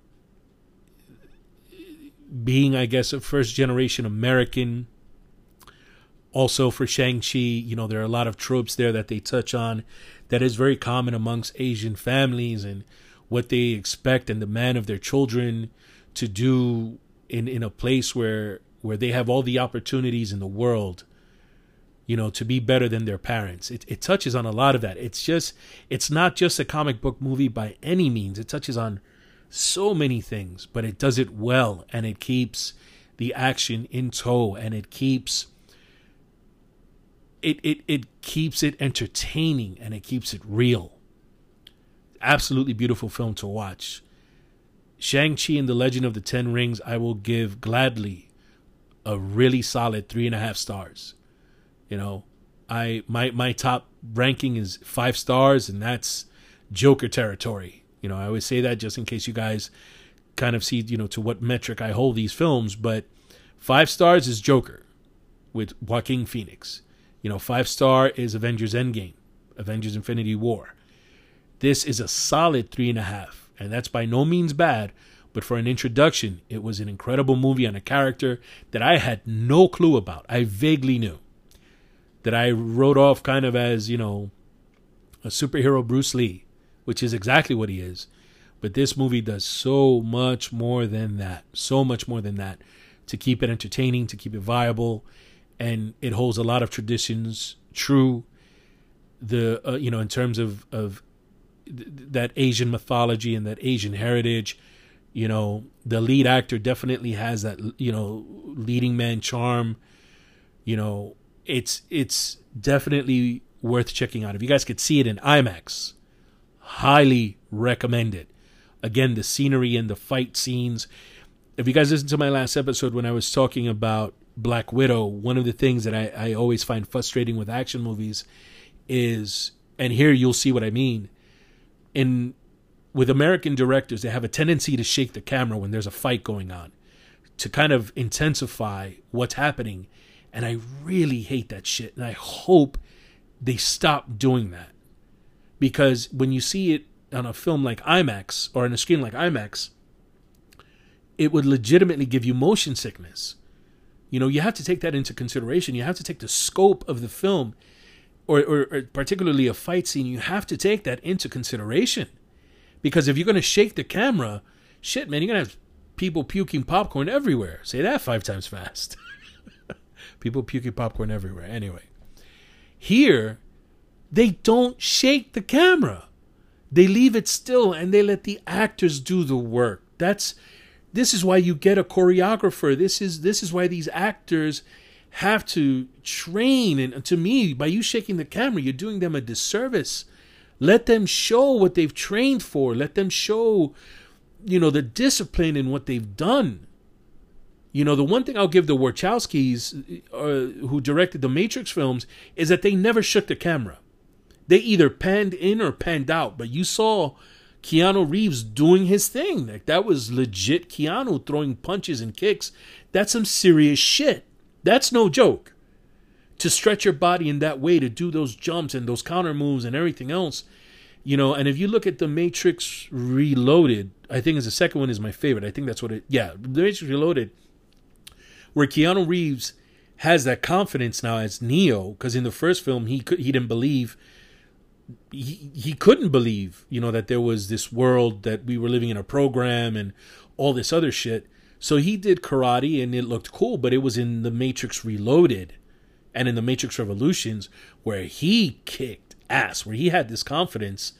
being i guess a first generation american also for shang-chi you know there are a lot of tropes there that they touch on that is very common amongst asian families and what they expect and demand of their children to do in in a place where where they have all the opportunities in the world you know to be better than their parents. It, it touches on a lot of that. It's just it's not just a comic book movie by any means. It touches on so many things, but it does it well and it keeps the action in tow and it keeps it it it keeps it entertaining and it keeps it real. Absolutely beautiful film to watch. Shang-Chi and the Legend of the Ten Rings, I will give gladly a really solid three and a half stars. You know, I my my top ranking is five stars, and that's Joker territory. You know, I always say that just in case you guys kind of see, you know, to what metric I hold these films. But five stars is Joker with Joaquin Phoenix. You know, five star is Avengers Endgame, Avengers Infinity War. This is a solid three and a half, and that's by no means bad. But for an introduction, it was an incredible movie on a character that I had no clue about. I vaguely knew that I wrote off kind of as, you know, a superhero Bruce Lee which is exactly what he is. But this movie does so much more than that. So much more than that to keep it entertaining, to keep it viable, and it holds a lot of traditions true. The uh, you know in terms of of th- that Asian mythology and that Asian heritage, you know the lead actor definitely has that you know leading man charm. You know it's it's definitely worth checking out. If you guys could see it in IMAX, highly recommend it. Again, the scenery and the fight scenes. If you guys listened to my last episode when I was talking about Black Widow, one of the things that I, I always find frustrating with action movies is, and here you'll see what I mean. In with American directors, they have a tendency to shake the camera when there's a fight going on to kind of intensify what's happening. And I really hate that shit. And I hope they stop doing that because when you see it on a film like IMAX or on a screen like IMAX, it would legitimately give you motion sickness. You know, you have to take that into consideration. You have to take the scope of the film, or, or, or particularly a fight scene, you have to take that into consideration. Because if you're going to shake the camera, shit, man, you're going to have people puking popcorn everywhere. Say that five times fast. <laughs> people puking popcorn everywhere. Anyway, here, they don't shake the camera. They leave it still and they let the actors do the work. That's This is why you get a choreographer. This is this is why these actors have to train. And to me, by you shaking the camera, you're doing them a disservice. Let them show what they've trained for. Let them show, you know, the discipline in what they've done. You know, the one thing I'll give the Wachowskis, uh, who directed the Matrix films, is that they never shook the camera. They either panned in or panned out. But you saw Keanu Reeves doing his thing. Like that was legit Keanu throwing punches and kicks. That's some serious shit. That's no joke. To stretch your body in that way, to do those jumps and those counter moves and everything else, you know. And if you look at the Matrix Reloaded, I think is the second one is my favorite. I think that's what it. Yeah, the Matrix Reloaded where Keanu Reeves has that confidence now as Neo, because in the first film he could he didn't believe he, he couldn't believe, you know, that there was this world that we were living in a program and all this other shit. So he did karate and it looked cool, but it was in the Matrix Reloaded and in the Matrix Revolutions where he kicked ass, where he had this confidence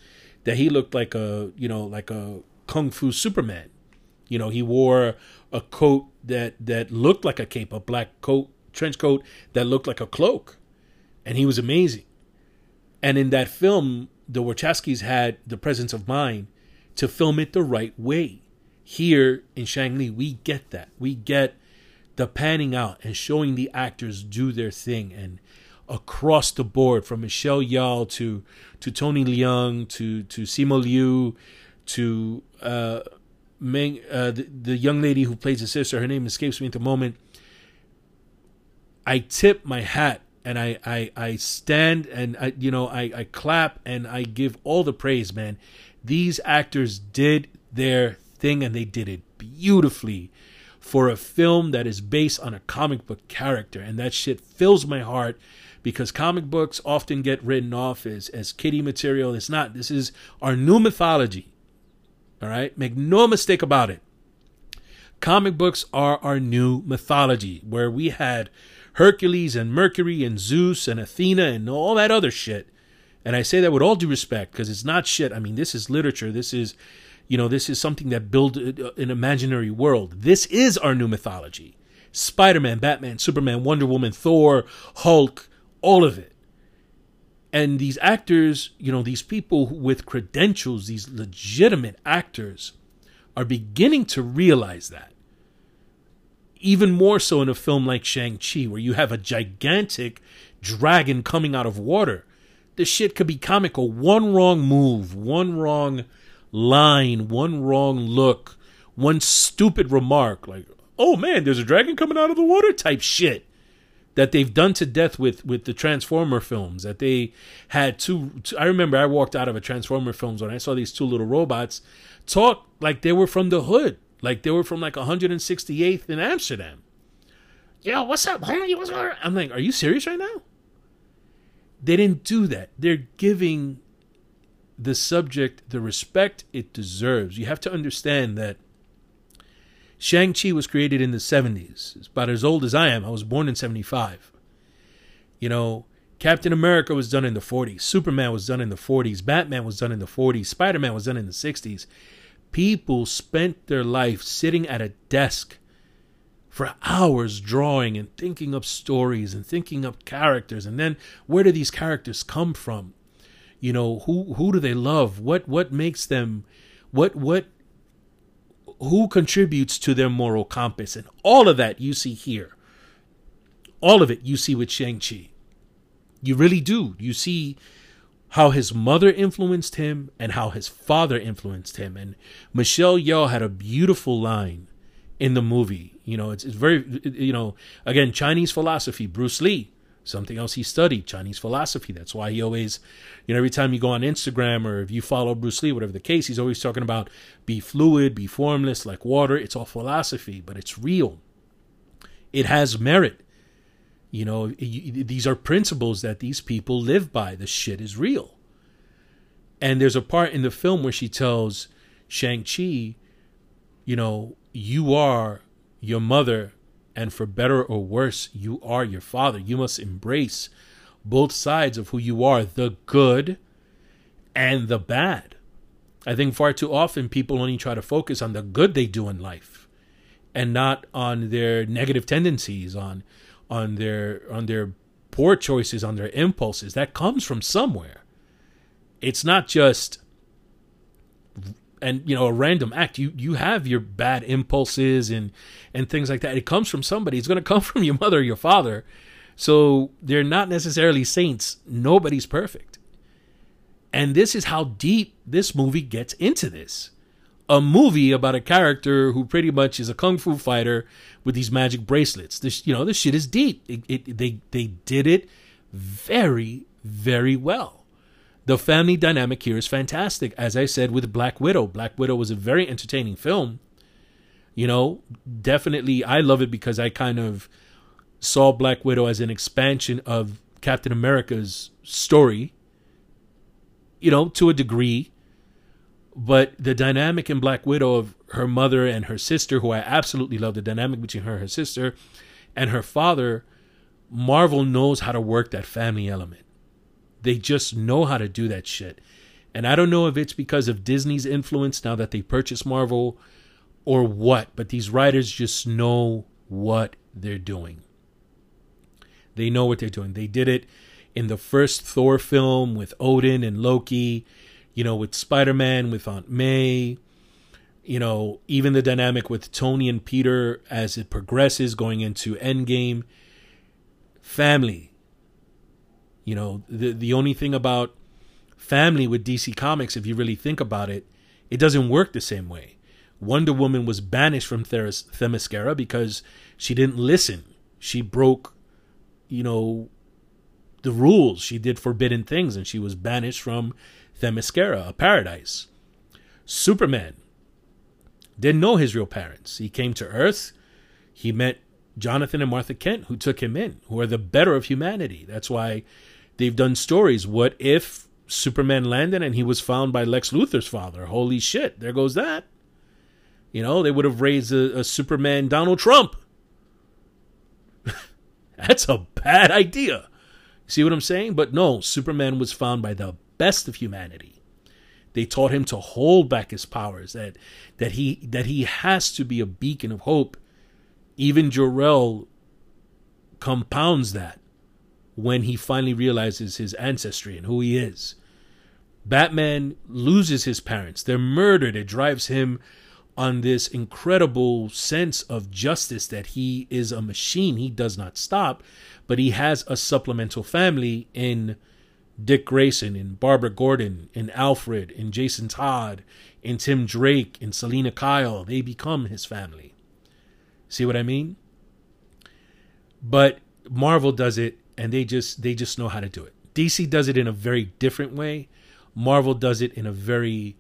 that he looked like a, you know, like a kung fu Superman. You know, he wore a coat that that looked like a cape, a black coat, trench coat that looked like a cloak, and he was amazing. And in that film, the Wachowskis had the presence of mind to film it the right way. Here in Shang-Chi, we get that. We get the panning out and showing the actors do their thing and across the board from Michelle Yeoh to to Tony Leung to to Simu Liu to uh, Meng, uh, the, the young lady who plays the sister, her name escapes me at the moment. I tip my hat and I, I, I stand and I, you know, I, I clap and I give all the praise, man. These actors did their thing and they did it beautifully for a film that is based on a comic book character. And that shit fills my heart because comic books often get written off as, as kiddie material. It's not. This is our new mythology. All right? Make no mistake about it. Comic books are our new mythology, where we had Hercules and Mercury and Zeus and Athena and all that other shit. And I say that with all due respect because it's not shit. I mean, this is literature. This is, you know, this is something that built uh, an imaginary world. This is our new mythology. Spider Man, Batman, Superman, Wonder Woman, Thor, Hulk, all of it and these actors, you know, these people with credentials, these legitimate actors, are beginning to realize that. Even more so in a film like Shang-Chi, where you have a gigantic dragon coming out of water. This shit could be comical. One wrong move, one wrong line, one wrong look, one stupid remark, like, oh man, there's a dragon coming out of the water type shit that they've done to death with with the Transformer films. That they had two, two, I remember I walked out of a Transformer films when I saw these two little robots talk like they were from the hood, like they were from like 168th in Amsterdam. Yo, what's up, homie? What's up? I'm like, are you serious right now? They didn't do that. They're giving the subject the respect it deserves. You have to understand that Shang-Chi was created in the 70s. It's about as old as I am. I was born in 75. You know, Captain America was done in the 40s. Superman was done in the 40s. Batman was done in the 40s. Spider Man was done in the 60s. People spent their life sitting at a desk for hours drawing and thinking up stories and thinking up characters. And then where do these characters come from? You know, who who do they love? What what makes them what what who contributes to their moral compass. And all of that you see here. All of it you see with Shang-Chi. You really do. You see how his mother influenced him and how his father influenced him. And Michelle Yeoh had a beautiful line in the movie. You know, it's, it's very, you know, again, Chinese philosophy, Bruce Lee something else he studied, Chinese philosophy. That's why he always, you know, every time you go on Instagram or if you follow Bruce Lee, whatever the case, he's always talking about be fluid, be formless like water. It's all philosophy, but it's real. It has merit. You know, these are principles that these people live by. The shit is real. And there's a part in the film where she tells Shang-Chi, you know, you are your mother and for better or worse, you are your father. You must embrace both sides of who you are the good and the bad. I think far too often people only try to focus on the good they do in life. and not on their negative tendencies, on on their on their poor choices, on their impulses. That comes from somewhere. It's not just and you know a random act. You you have your bad impulses and and things like that. It comes from somebody. It's going to come from your mother or your father. So they're not necessarily saints. Nobody's perfect. And this is how deep this movie gets into this. A movie about a character who pretty much is a kung fu fighter with these magic bracelets. This you know this shit is deep. It, it, they they did it very very well the family dynamic here is fantastic. As I said with Black Widow, Black Widow was a very entertaining film. You know, definitely I love it because I kind of saw Black Widow as an expansion of Captain America's story. You know, to a degree. But the dynamic in Black Widow of her mother and her sister, who I absolutely love, the dynamic between her and her sister and her father, Marvel knows how to work that family element. They just know how to do that shit. And I don't know if it's because of Disney's influence now that they purchased Marvel or what, but these writers just know what they're doing. They know what they're doing. They did it in the first Thor film with Odin and Loki, you know, with Spider Man, with Aunt May, you know, even the dynamic with Tony and Peter as it progresses going into Endgame. Family, you know, the the only thing about family with DC Comics, if you really think about it, it doesn't work the same way. Wonder Woman was banished from Theris, Themyscira because she didn't listen. She broke, you know, the rules. She did forbidden things, and she was banished from Themyscira, a paradise. Superman didn't know his real parents. He came to Earth. He met Jonathan and Martha Kent, who took him in, who are the better of humanity. That's why They've done stories. What if Superman landed and he was found by Lex Luthor's father? Holy shit, there goes that. You know, they would have raised a, a Superman Donald Trump. <laughs> That's a bad idea. See what I'm saying? But no, Superman was found by the best of humanity. They taught him to hold back his powers, that that he that he has to be a beacon of hope. Even Jor-El compounds that when he finally realizes his ancestry and who he is. Batman loses his parents. They're murdered. It drives him on this incredible sense of justice that he is a machine. He does not stop, but he has a supplemental family in Dick Grayson, in Barbara Gordon, in Alfred, in Jason Todd, in Tim Drake, in Selina Kyle. They become his family. See what I mean? But Marvel does it and they just they just know how to do it. DC does it in a very different way. Marvel does it in a very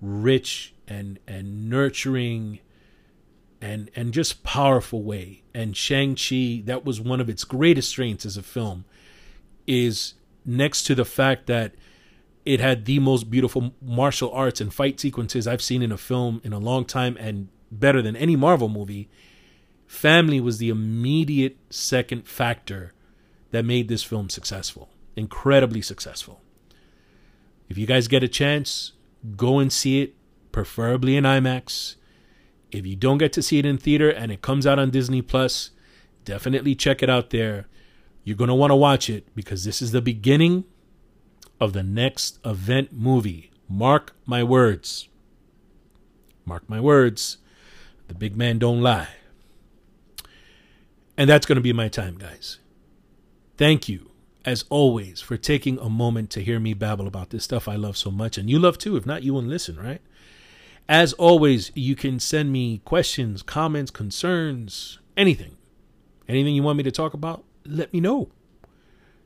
rich and and nurturing and and just powerful way. And Shang-Chi, that was one of its greatest strengths as a film, is next to the fact that it had the most beautiful martial arts and fight sequences I've seen in a film in a long time and better than any Marvel movie. Family was the immediate second factor that made this film successful, incredibly successful. If you guys get a chance, go and see it, preferably in IMAX. If you don't get to see it in theater and it comes out on Disney Plus, definitely check it out there. You're going to want to watch it because this is the beginning of the next event movie. Mark my words. Mark my words. The big man don't lie. And that's going to be my time, guys. Thank you, as always, for taking a moment to hear me babble about this stuff I love so much. And you love too. If not, you wouldn't listen, right? As always, you can send me questions, comments, concerns, anything. Anything you want me to talk about, let me know.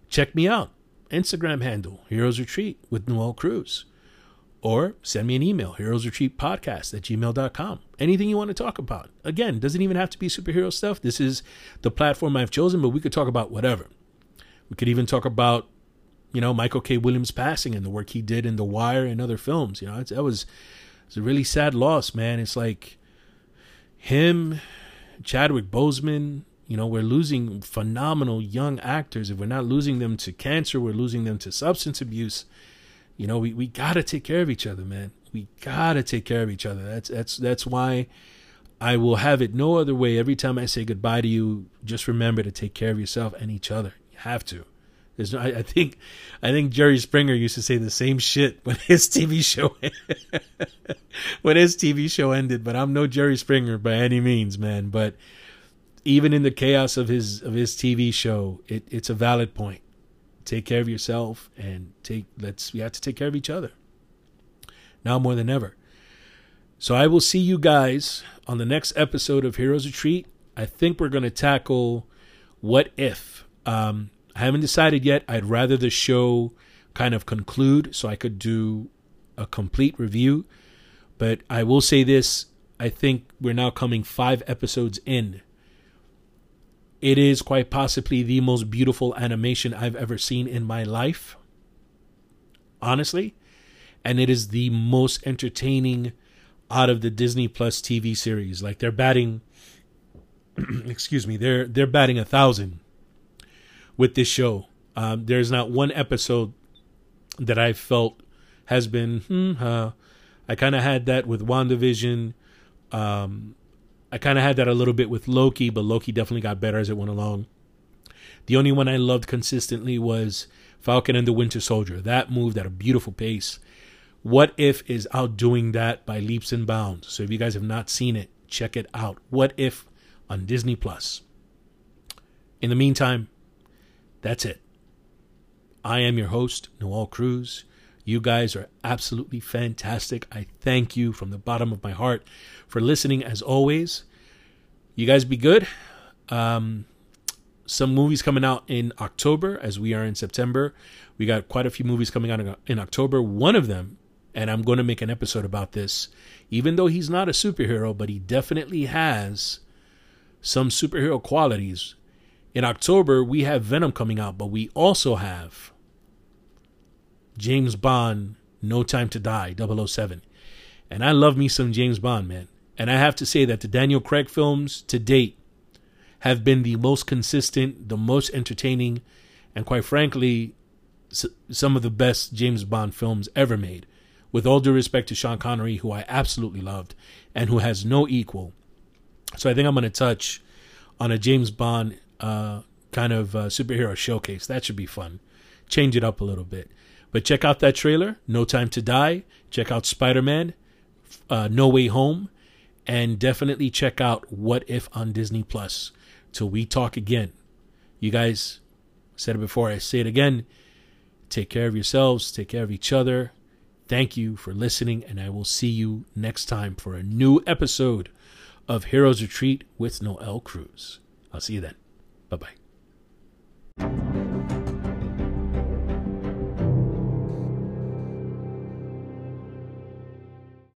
Check me out. Instagram handle, Heroes Retreat with Noel Cruz. Or send me an email, heroesretreatpodcast at gmail.com. Anything you want to talk about. Again, doesn't even have to be superhero stuff. This is the platform I've chosen, but we could talk about whatever. We could even talk about, you know, Michael K. Williams passing and the work he did in The Wire and other films. You know, that was it's a really sad loss, man. It's like him, Chadwick Boseman. You know, we're losing phenomenal young actors. If we're not losing them to cancer, we're losing them to substance abuse. You know, we, we gotta take care of each other, man. We gotta take care of each other. That's that's that's why I will have it no other way. Every time I say goodbye to you, just remember to take care of yourself and each other. Have to. There's no, I, I think, I think Jerry Springer used to say the same shit when <laughs> his TV show, <laughs> when his TV show ended. But I'm no Jerry Springer by any means, man. But even in the chaos of his of his TV show, it, it's a valid point. Take care of yourself and take. Let's. We have to take care of each other. Now more than ever. So I will see you guys on the next episode of Heroes Retreat. I think we're going to tackle what if. Um, I haven't decided yet. I'd rather the show kind of conclude so I could do a complete review. But I will say this I think we're now coming five episodes in. It is quite possibly the most beautiful animation I've ever seen in my life. Honestly. And it is the most entertaining out of the Disney Plus TV series. Like they're batting <clears throat> excuse me, they're they're batting a thousand with this show. Um, there's not one episode that I felt has been. Hmm, uh, I kind of had that with WandaVision. Um, I kind of had that a little bit with Loki, but Loki definitely got better as it went along. The only one I loved consistently was Falcon and the Winter Soldier. That moved at a beautiful pace. What If is outdoing that by leaps and bounds. So if you guys have not seen it, check it out. What If on Disney Plus. In the meantime, that's it. I am your host, Noel Cruz. You guys are absolutely fantastic. I thank you from the bottom of my heart for listening as always. You guys be good. Um, some movies coming out in October as we are in September. We got quite a few movies coming out in October. One of them, and I'm going to make an episode about this, even though he's not a superhero, but he definitely has some superhero qualities in October, we have Venom coming out, but we also have James Bond, No Time to Die, 007. And I love me some James Bond, man. And I have to say that the Daniel Craig films to date have been the most consistent, the most entertaining, and quite frankly, some of the best James Bond films ever made. With all due respect to Sean Connery, who I absolutely loved and who has no equal. So I think I'm going to touch on a James Bond uh, kind of uh, superhero showcase. That should be fun. Change it up a little bit. But check out that trailer, No Time to Die. Check out Spider Man, uh, No Way Home. And definitely check out What If on Disney Plus. Till we talk again. You guys said it before, I say it again. Take care of yourselves, take care of each other. Thank you for listening, and I will see you next time for a new episode of Heroes Retreat with Noel Cruz. I'll see you then. Bye bye.